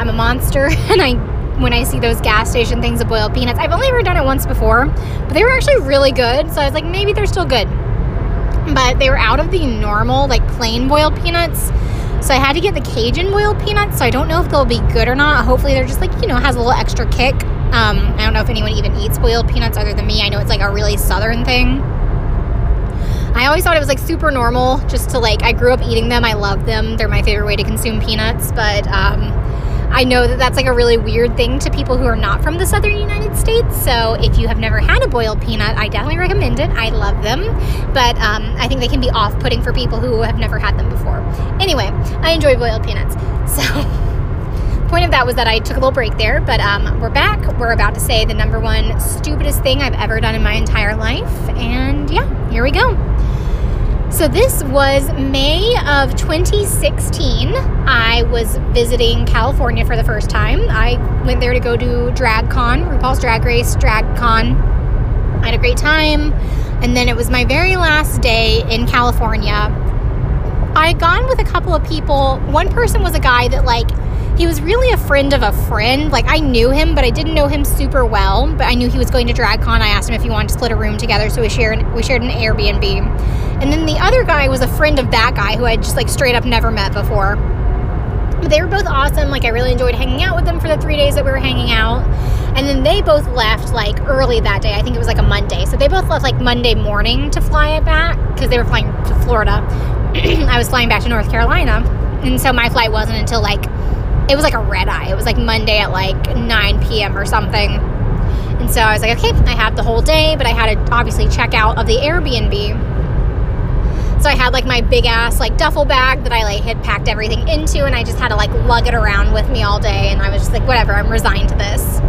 Speaker 7: I'm a monster [LAUGHS] and I when I see those gas station things of boiled peanuts. I've only ever done it once before, but they were actually really good. So I was like, maybe they're still good. But they were out of the normal, like plain boiled peanuts. So I had to get the Cajun boiled peanuts. So I don't know if they'll be good or not. Hopefully they're just like, you know, has a little extra kick. Um, I don't know if anyone even eats boiled peanuts other than me. I know it's like a really southern thing. I always thought it was like super normal just to like, I grew up eating them. I love them. They're my favorite way to consume peanuts. But um, I know that that's like a really weird thing to people who are not from the southern United States. So if you have never had a boiled peanut, I definitely recommend it. I love them, but um, I think they can be off putting for people who have never had them before. Anyway, I enjoy boiled peanuts. [LAUGHS] So. point of that was that I took a little break there, but um, we're back. We're about to say the number one stupidest thing I've ever done in my entire life. And yeah, here we go. So this was May of 2016. I was visiting California for the first time. I went there to go to DragCon, RuPaul's Drag Race, DragCon. I had a great time. And then it was my very last day in California. I had gone with a couple of people. One person was a guy that like he was really a friend of a friend. Like I knew him, but I didn't know him super well. But I knew he was going to DragCon. I asked him if he wanted to split a room together, so we shared we shared an Airbnb. And then the other guy was a friend of that guy who I just like straight up never met before. But they were both awesome. Like I really enjoyed hanging out with them for the three days that we were hanging out. And then they both left like early that day. I think it was like a Monday. So they both left like Monday morning to fly it back because they were flying to Florida. [CLEARS THROAT] I was flying back to North Carolina. And so my flight wasn't until like it was like a red eye. It was like Monday at like 9 p.m. or something. And so I was like, okay, I have the whole day, but I had to obviously check out of the Airbnb. So I had like my big ass like duffel bag that I like had packed everything into, and I just had to like lug it around with me all day. And I was just like, whatever, I'm resigned to this.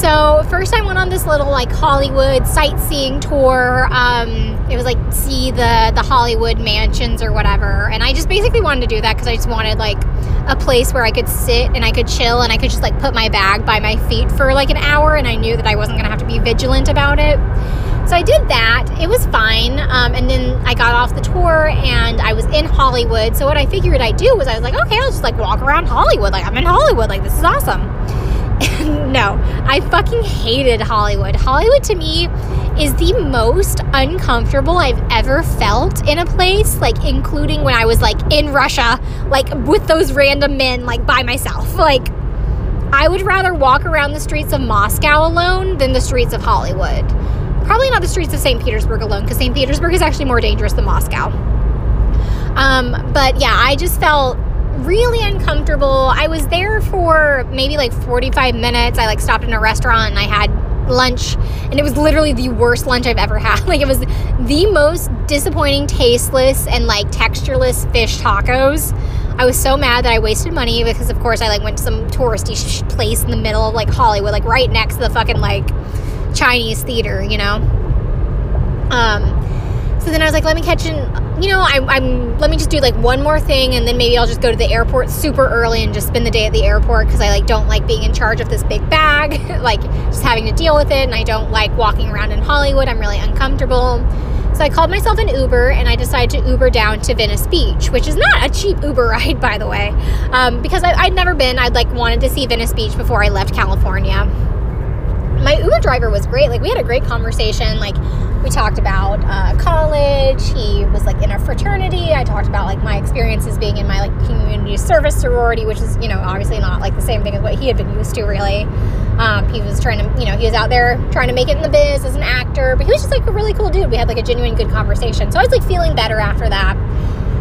Speaker 7: So first I went on this little like Hollywood sightseeing tour. Um, it was like see the the Hollywood mansions or whatever, and I just basically wanted to do that because I just wanted like a place where I could sit and I could chill and I could just like put my bag by my feet for like an hour, and I knew that I wasn't gonna have to be vigilant about it. So I did that. It was fine. Um, and then I got off the tour and I was in Hollywood. So what I figured I'd do was I was like, okay, I'll just like walk around Hollywood. Like I'm in Hollywood. Like this is awesome. [LAUGHS] no, I fucking hated Hollywood. Hollywood to me is the most uncomfortable I've ever felt in a place, like including when I was like in Russia, like with those random men, like by myself. Like I would rather walk around the streets of Moscow alone than the streets of Hollywood. Probably not the streets of St. Petersburg alone, because St. Petersburg is actually more dangerous than Moscow. Um, but yeah, I just felt really uncomfortable. I was there for maybe like 45 minutes. I like stopped in a restaurant and I had lunch and it was literally the worst lunch I've ever [LAUGHS] had. Like it was the most disappointing, tasteless and like textureless fish tacos. I was so mad that I wasted money because of course I like went to some touristy sh- place in the middle of like Hollywood, like right next to the fucking like Chinese theater, you know. Um so then I was like, let me catch an, you know, I, I'm, let me just do like one more thing and then maybe I'll just go to the airport super early and just spend the day at the airport because I like don't like being in charge of this big bag, [LAUGHS] like just having to deal with it. And I don't like walking around in Hollywood. I'm really uncomfortable. So I called myself an Uber and I decided to Uber down to Venice Beach, which is not a cheap Uber [LAUGHS] ride, by the way, um, because I, I'd never been. I'd like wanted to see Venice Beach before I left California. My Uber driver was great. Like we had a great conversation. Like we talked about uh, college. He was like in a fraternity. I talked about like my experiences being in my like community service sorority, which is you know obviously not like the same thing as what he had been used to really. Um, he was trying to you know he was out there trying to make it in the biz as an actor, but he was just like a really cool dude. We had like a genuine good conversation. So I was like feeling better after that.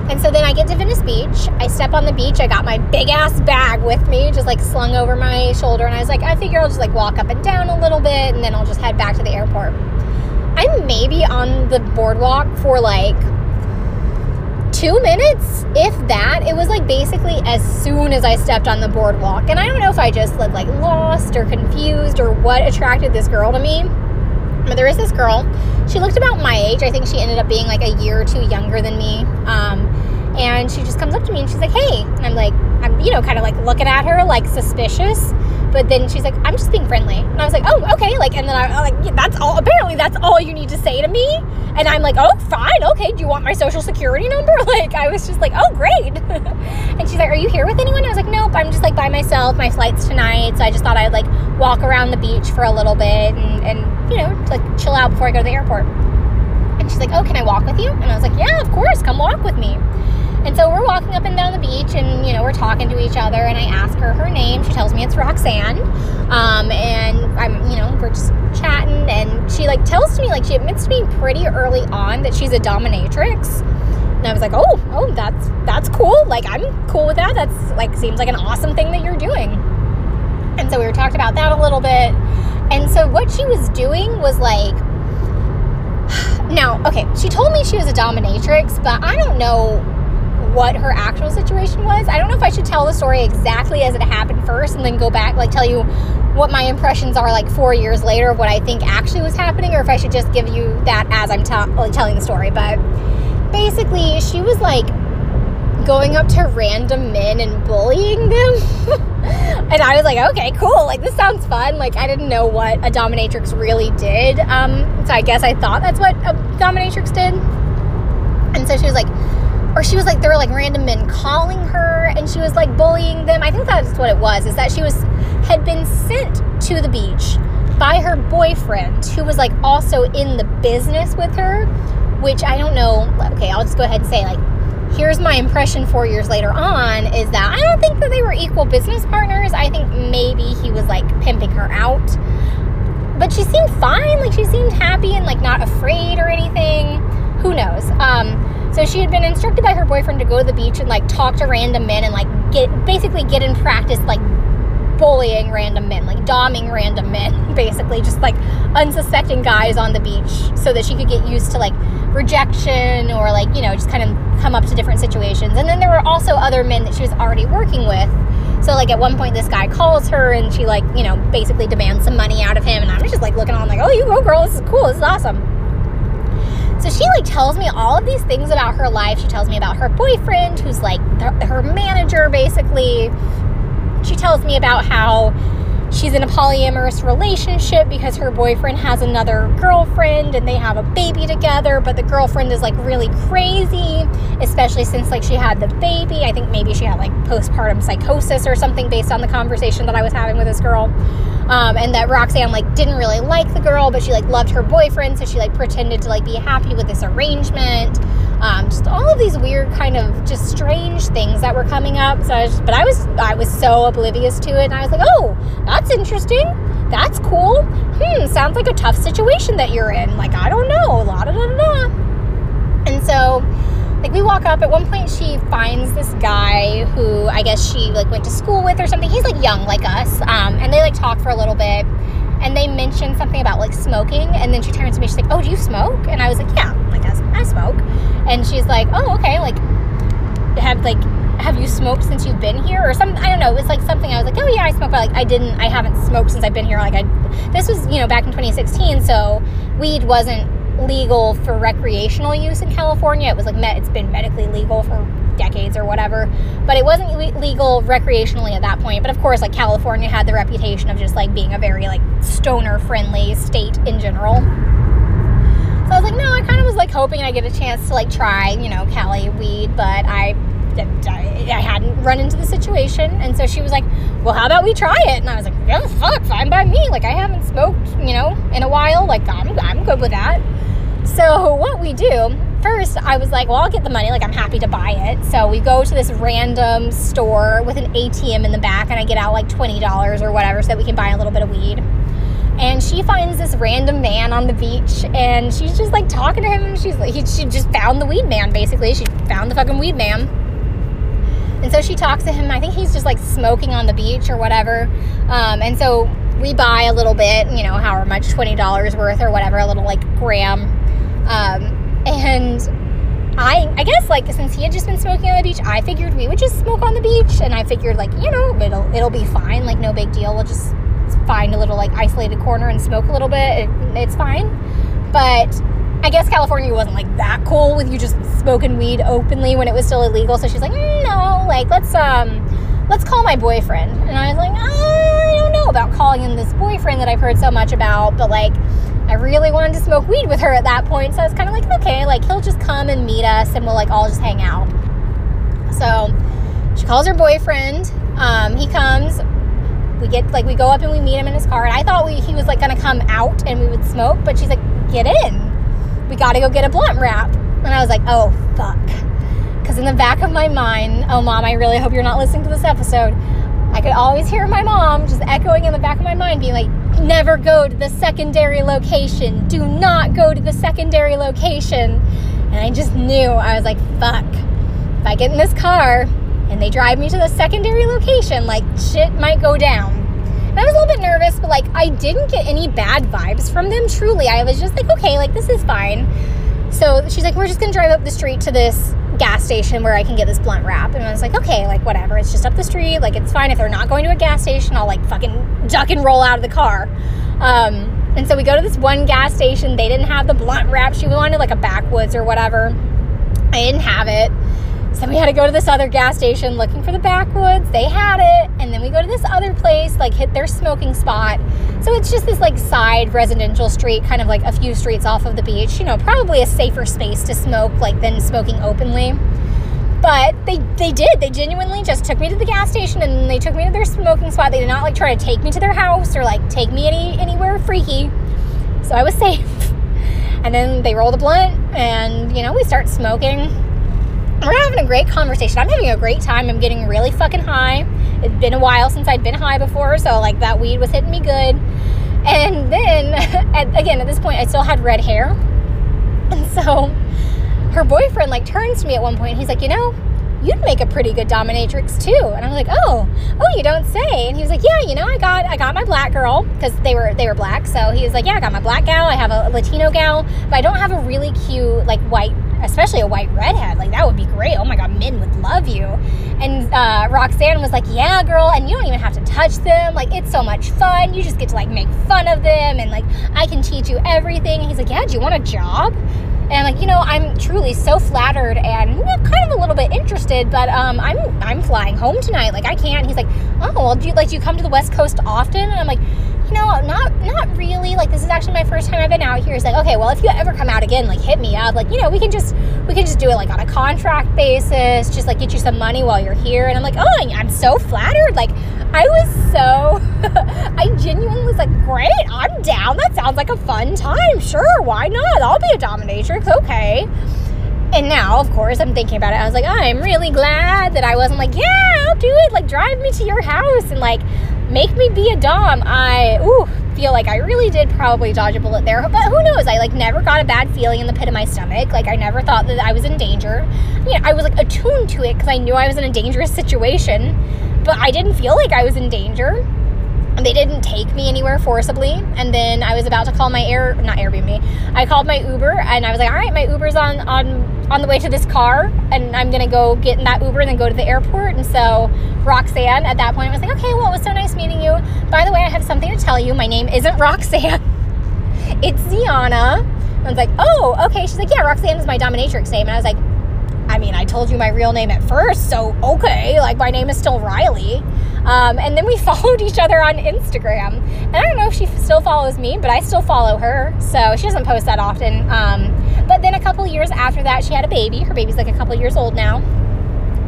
Speaker 7: And so then I get to Venice Beach. I step on the beach. I got my big ass bag with me, just like slung over my shoulder. And I was like, I figure I'll just like walk up and down a little bit and then I'll just head back to the airport. I'm maybe on the boardwalk for like two minutes, if that. It was like basically as soon as I stepped on the boardwalk. And I don't know if I just looked like lost or confused or what attracted this girl to me. But there is this girl. She looked about my age. I think she ended up being like a year or two younger than me. Um, and she just comes up to me and she's like, hey. And I'm like, I'm, you know, kind of like looking at her like suspicious. But then she's like, I'm just being friendly. And I was like, oh. Like, and then I, am like, yeah, that's all, apparently that's all you need to say to me. And I'm like, oh, fine. Okay. Do you want my social security number? [LAUGHS] Like, I was just like, oh, great. [LAUGHS] and she's like, are you here with anyone? I was like, nope. I'm just like by myself. My flight's tonight. So I just thought I'd like walk around the beach for a little bit and, and you know, like chill out before I go to the airport. And she's like, oh, can I walk with you? And I was like, yeah, of course. Come walk with me. And so we're walking up and down the beach and, you know, we're talking to each other. And I ask her her name. She tells me it's Roxanne. Um, and I'm, you know, we're just chatting. And she, like, tells me, like, she admits to me pretty early on that she's a dominatrix. And I was like, oh, oh, that's, that's cool. Like, I'm cool with that. That's, like, seems like an awesome thing that you're doing. And so we were talking about that a little bit. And so what she was doing was, like, [SIGHS] now, okay, she told me she was a dominatrix, but I don't know what her actual situation was. I don't know if I should tell the story exactly as it happened first and then go back, like tell you what my impressions are like four years later of what I think actually was happening, or if I should just give you that as I'm t- like, telling the story. But basically, she was like going up to random men and bullying them. [LAUGHS] and I was like, okay, cool. Like, this sounds fun. Like, I didn't know what a dominatrix really did. Um, so I guess I thought that's what a dominatrix did. And so she was like, or she was like there were like random men calling her and she was like bullying them. I think that's what it was is that she was had been sent to the beach by her boyfriend who was like also in the business with her which i don't know. Okay i'll just go ahead and say like here's my impression four years later on is that i don't think that they were equal business partners. I think maybe he was like pimping her out. But she seemed fine. Like she seemed happy and like not afraid or anything. Who knows? Um so she had been instructed by her boyfriend to go to the beach and like talk to random men and like get basically get in practice like bullying random men, like doming random men, [LAUGHS] basically just like unsuspecting guys on the beach so that she could get used to like rejection or like, you know, just kind of come up to different situations. And then there were also other men that she was already working with. So like at one point this guy calls her and she like, you know, basically demands some money out of him and I'm just like looking on like, "Oh, you go girl, this is cool. This is awesome." So she like tells me all of these things about her life. She tells me about her boyfriend, who's like her manager, basically. She tells me about how she's in a polyamorous relationship because her boyfriend has another girlfriend and they have a baby together but the girlfriend is like really crazy especially since like she had the baby i think maybe she had like postpartum psychosis or something based on the conversation that i was having with this girl um, and that roxanne like didn't really like the girl but she like loved her boyfriend so she like pretended to like be happy with this arrangement. Um, just all of these weird kind of just strange things that were coming up. So I was, but i was i was so oblivious to it and i was like oh that's interesting. That's cool. Hmm sounds like a tough situation that you're in. Like i don't know. La da da da. And so like we walk up at one point she finds this guy who i guess she like went to school with or something. He's like young like us. Um, and they like talk for a little bit and they mention something about like smoking and then she turns to me she's like oh do you smoke? And i was like yeah like i, I smoke. And she's like oh okay like have like have you smoked since you've been here? Or something i don't know it was like something i was like oh yeah i smoke but like i didn't i haven't smoked since i've been here. Like i this was you know back in 2016 so weed wasn't legal for recreational use in california it was like it's been medically legal for decades or whatever but it wasn't legal recreationally at that point but of course like california had the reputation of just like being a very like stoner friendly state in general so I was like, no, I kind of was like hoping I get a chance to like try, you know, Cali weed, but I, I hadn't run into the situation. And so she was like, well, how about we try it? And I was like, yeah, fuck, fine by me. Like I haven't smoked, you know, in a while. Like I'm, I'm good with that. So what we do, first I was like, well, I'll get the money. Like I'm happy to buy it. So we go to this random store with an ATM in the back and I get out like $20 or whatever so that we can buy a little bit of weed. And she finds this random man on the beach and she's just like talking to him. And she's like he, she just found the weed man basically. She found the fucking weed man. And so she talks to him. I think he's just like smoking on the beach or whatever. Um, and so we buy a little bit you know however much $20 worth or whatever a little like gram um, and I, I guess like since he had just been smoking on the beach, I figured we would just smoke on the beach, and I figured like you know it'll it'll be fine, like no big deal. We'll just find a little like isolated corner and smoke a little bit. It, it's fine. But I guess California wasn't like that cool with you just smoking weed openly when it was still illegal. So she's like, mm, no, like let's um let's call my boyfriend. And I was like, I don't know about calling in this boyfriend that I've heard so much about, but like I really wanted to smoke weed with her at that point. So I was kind of like, okay, like he'll just come and meet us and we'll like all just hang out. So she calls her boyfriend. Um, he comes we get like we go up and we meet him in his car and i thought we, he was like gonna come out and we would smoke but she's like get in we gotta go get a blunt wrap and i was like oh fuck because in the back of my mind oh mom i really hope you're not listening to this episode i could always hear my mom just echoing in the back of my mind being like never go to the secondary location do not go to the secondary location and i just knew i was like fuck if i get in this car and they drive me to the secondary location, like shit might go down. And I was a little bit nervous, but like I didn't get any bad vibes from them. Truly, I was just like, okay, like this is fine. So she's like, we're just gonna drive up the street to this gas station where I can get this blunt wrap. And I was like, okay, like whatever. It's just up the street. Like it's fine. If they're not going to a gas station, I'll like fucking duck and roll out of the car. Um, and so we go to this one gas station. They didn't have the blunt wrap. She wanted like a backwoods or whatever. I didn't have it. So we had to go to this other gas station looking for the backwoods. They had it. And then we go to this other place, like hit their smoking spot. So it's just this like side residential street, kind of like a few streets off of the beach. You know, probably a safer space to smoke like than smoking openly. But they they did. They genuinely just took me to the gas station and they took me to their smoking spot. They did not like try to take me to their house or like take me any anywhere freaky. So I was safe. [LAUGHS] And then they rolled a blunt and you know, we start smoking we're having a great conversation. I'm having a great time. I'm getting really fucking high. It's been a while since I'd been high before, so like that weed was hitting me good. And then, [LAUGHS] at, again, at this point, I still had red hair. And so her boyfriend like turns to me at one point. he's like, you know, you'd make a pretty good dominatrix too. And I'm like, oh, oh, you don't say. And he was like, yeah, you know, I got I got my black girl because they were they were black. So he was like, yeah, I got my black gal. I have a Latino gal, but I don't have a really cute like white especially a white redhead. Like that would be great. Oh my god, men would love you. And uh, Roxanne was like, "Yeah, girl, and you don't even have to touch them. Like it's so much fun. You just get to like make fun of them, and like I can teach you everything." And he's like, "Yeah, do you want a job?" And like, you know, I'm truly so flattered and kind of a little bit interested interested, but um, I'm I'm flying home tonight. Like I can't. He's like, oh, well, do you like do you come to the West Coast often? And I'm like, you know, not not really. Like this is actually my first time I've been out here. He's like, okay, well, if you ever come out again, like hit me up. Like you know, we can just we can just do it like on a contract basis, just like get you some money while you're here. And I'm like, oh, I'm so flattered. Like I was so, [LAUGHS] I genuinely was like, great, I'm down. That sounds like a fun time. Sure, why not? I'll be a dominatrix. Okay. And now, of course, I'm thinking about it. I was like, I'm really glad that I wasn't like, yeah, I'll do it. Like, drive me to your house and like make me be a dom. I, ooh, feel like I really did probably dodge a bullet there. But who knows? I like never got a bad feeling in the pit of my stomach. Like, I never thought that I was in danger. You I was like attuned to it because I knew I was in a dangerous situation, but I didn't feel like I was in danger they didn't take me anywhere forcibly. And then i was about to call my air not airbnb. I called my uber and i was like all right my uber's on on on the way to this car and i'm gonna go get in that uber and then go to the airport. And so roxanne at that point was like okay well it was so nice meeting you. By the way i have something to tell you. My name isn't roxanne. [LAUGHS] It's ziana. And i was like oh okay. She's like yeah roxanne is my dominatrix name. And i was like I mean, I told you my real name at first, so okay, like my name is still Riley. Um, and then we [LAUGHS] followed each other on Instagram. And I don't know if she still follows me, but I still follow her. So she doesn't post that often. Um, but then a couple years after that, she had a baby. Her baby's like a couple years old now.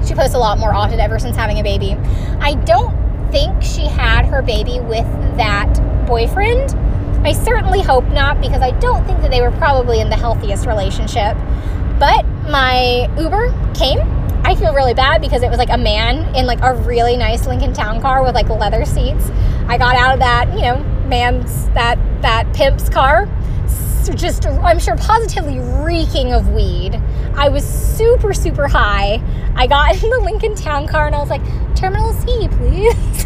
Speaker 7: She posts a lot more often ever since having a baby. I don't think she had her baby with that boyfriend. I certainly hope not because I don't think that they were probably in the healthiest relationship. But my Uber came. I feel really bad because it was like a man in like a really nice Lincoln Town car with like leather seats. I got out of that, you know, man's that that pimp's car. Just I'm sure positively reeking of weed. I was super super high. I got [LAUGHS] in the Lincoln Town car and I was like, "Terminal C, please." [LAUGHS]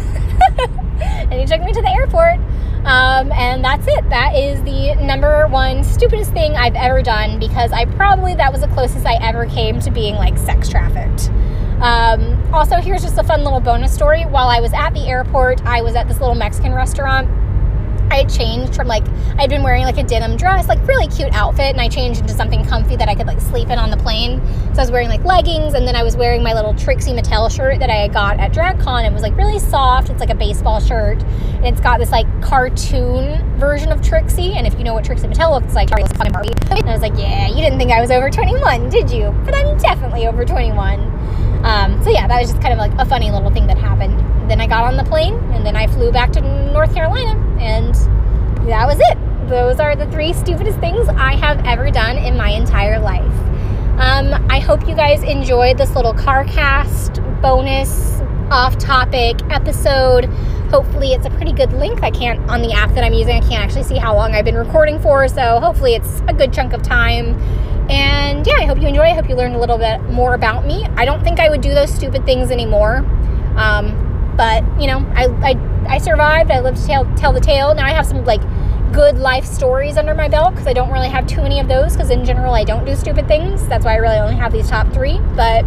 Speaker 7: and he took me to the airport. Um, and that's it. That is the number one stupidest thing I've ever done because I probably that was the closest I ever came to being like sex trafficked. Um, also, here's just a fun little bonus story. While I was at the airport, I was at this little Mexican restaurant I had changed from like I'd been wearing like a denim dress, like really cute outfit, and I changed into something comfy that I could like sleep in on the plane. So I was wearing like leggings, and then I was wearing my little Trixie Mattel shirt that I got at DragCon. It was like really soft. It's like a baseball shirt, and it's got this like cartoon version of Trixie. And if you know what Trixie Mattel looks like, fucking Barbie. And I was like, yeah, you didn't think I was over 21, did you? But I'm definitely over 21. Um, so yeah, that was just kind of like a funny little thing that happened. Then I got on the plane, and then I flew back to North Carolina, and that was it. Those are the three stupidest things I have ever done in my entire life. Um, I hope you guys enjoyed this little car cast bonus off topic episode. Hopefully, it's a pretty good length. I can't, on the app that I'm using, I can't actually see how long I've been recording for, so hopefully, it's a good chunk of time. And yeah, I hope you enjoy. I hope you learned a little bit more about me. I don't think I would do those stupid things anymore. Um, but you know, I, I, I survived. I lived to tell, tell the tale. Now I have some like good life stories under my belt because I don't really have too many of those because in general I don't do stupid things. That's why I really only have these top three. But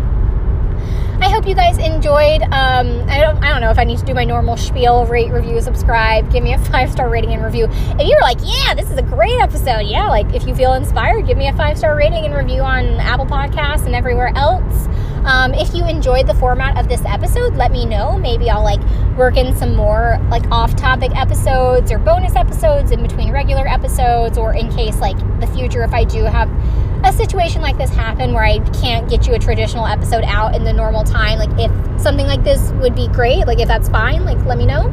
Speaker 7: I hope you guys enjoyed. Um, I don't I don't know if I need to do my normal spiel, rate, review, subscribe, give me a [LAUGHS] five star rating and review. If you're like, yeah, this is a great episode, yeah, like if you feel inspired, give me a five star rating and review on Apple Podcasts and everywhere else. Um, if you enjoyed the format of this episode, let me know. Maybe I'll like work in some more like off-topic episodes or bonus episodes in between regular episodes, or in case like the future if I do have a situation like this happen where I can't get you a traditional episode out in the normal time. Like if something like this would be great, like if that's fine, like let me know.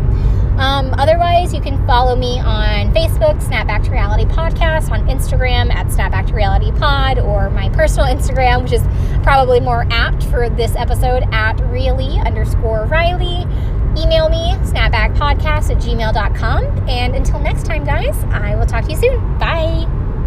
Speaker 7: Um, otherwise, you can follow me on Facebook, Snapback to Reality Podcast, on Instagram at Snapback to Reality Pod, or my personal [LAUGHS] Instagram, which is probably more apt for this episode at really underscore Riley. Email me, snapbackpodcast at gmail.com. And until next time, guys, I will talk to you soon. Bye.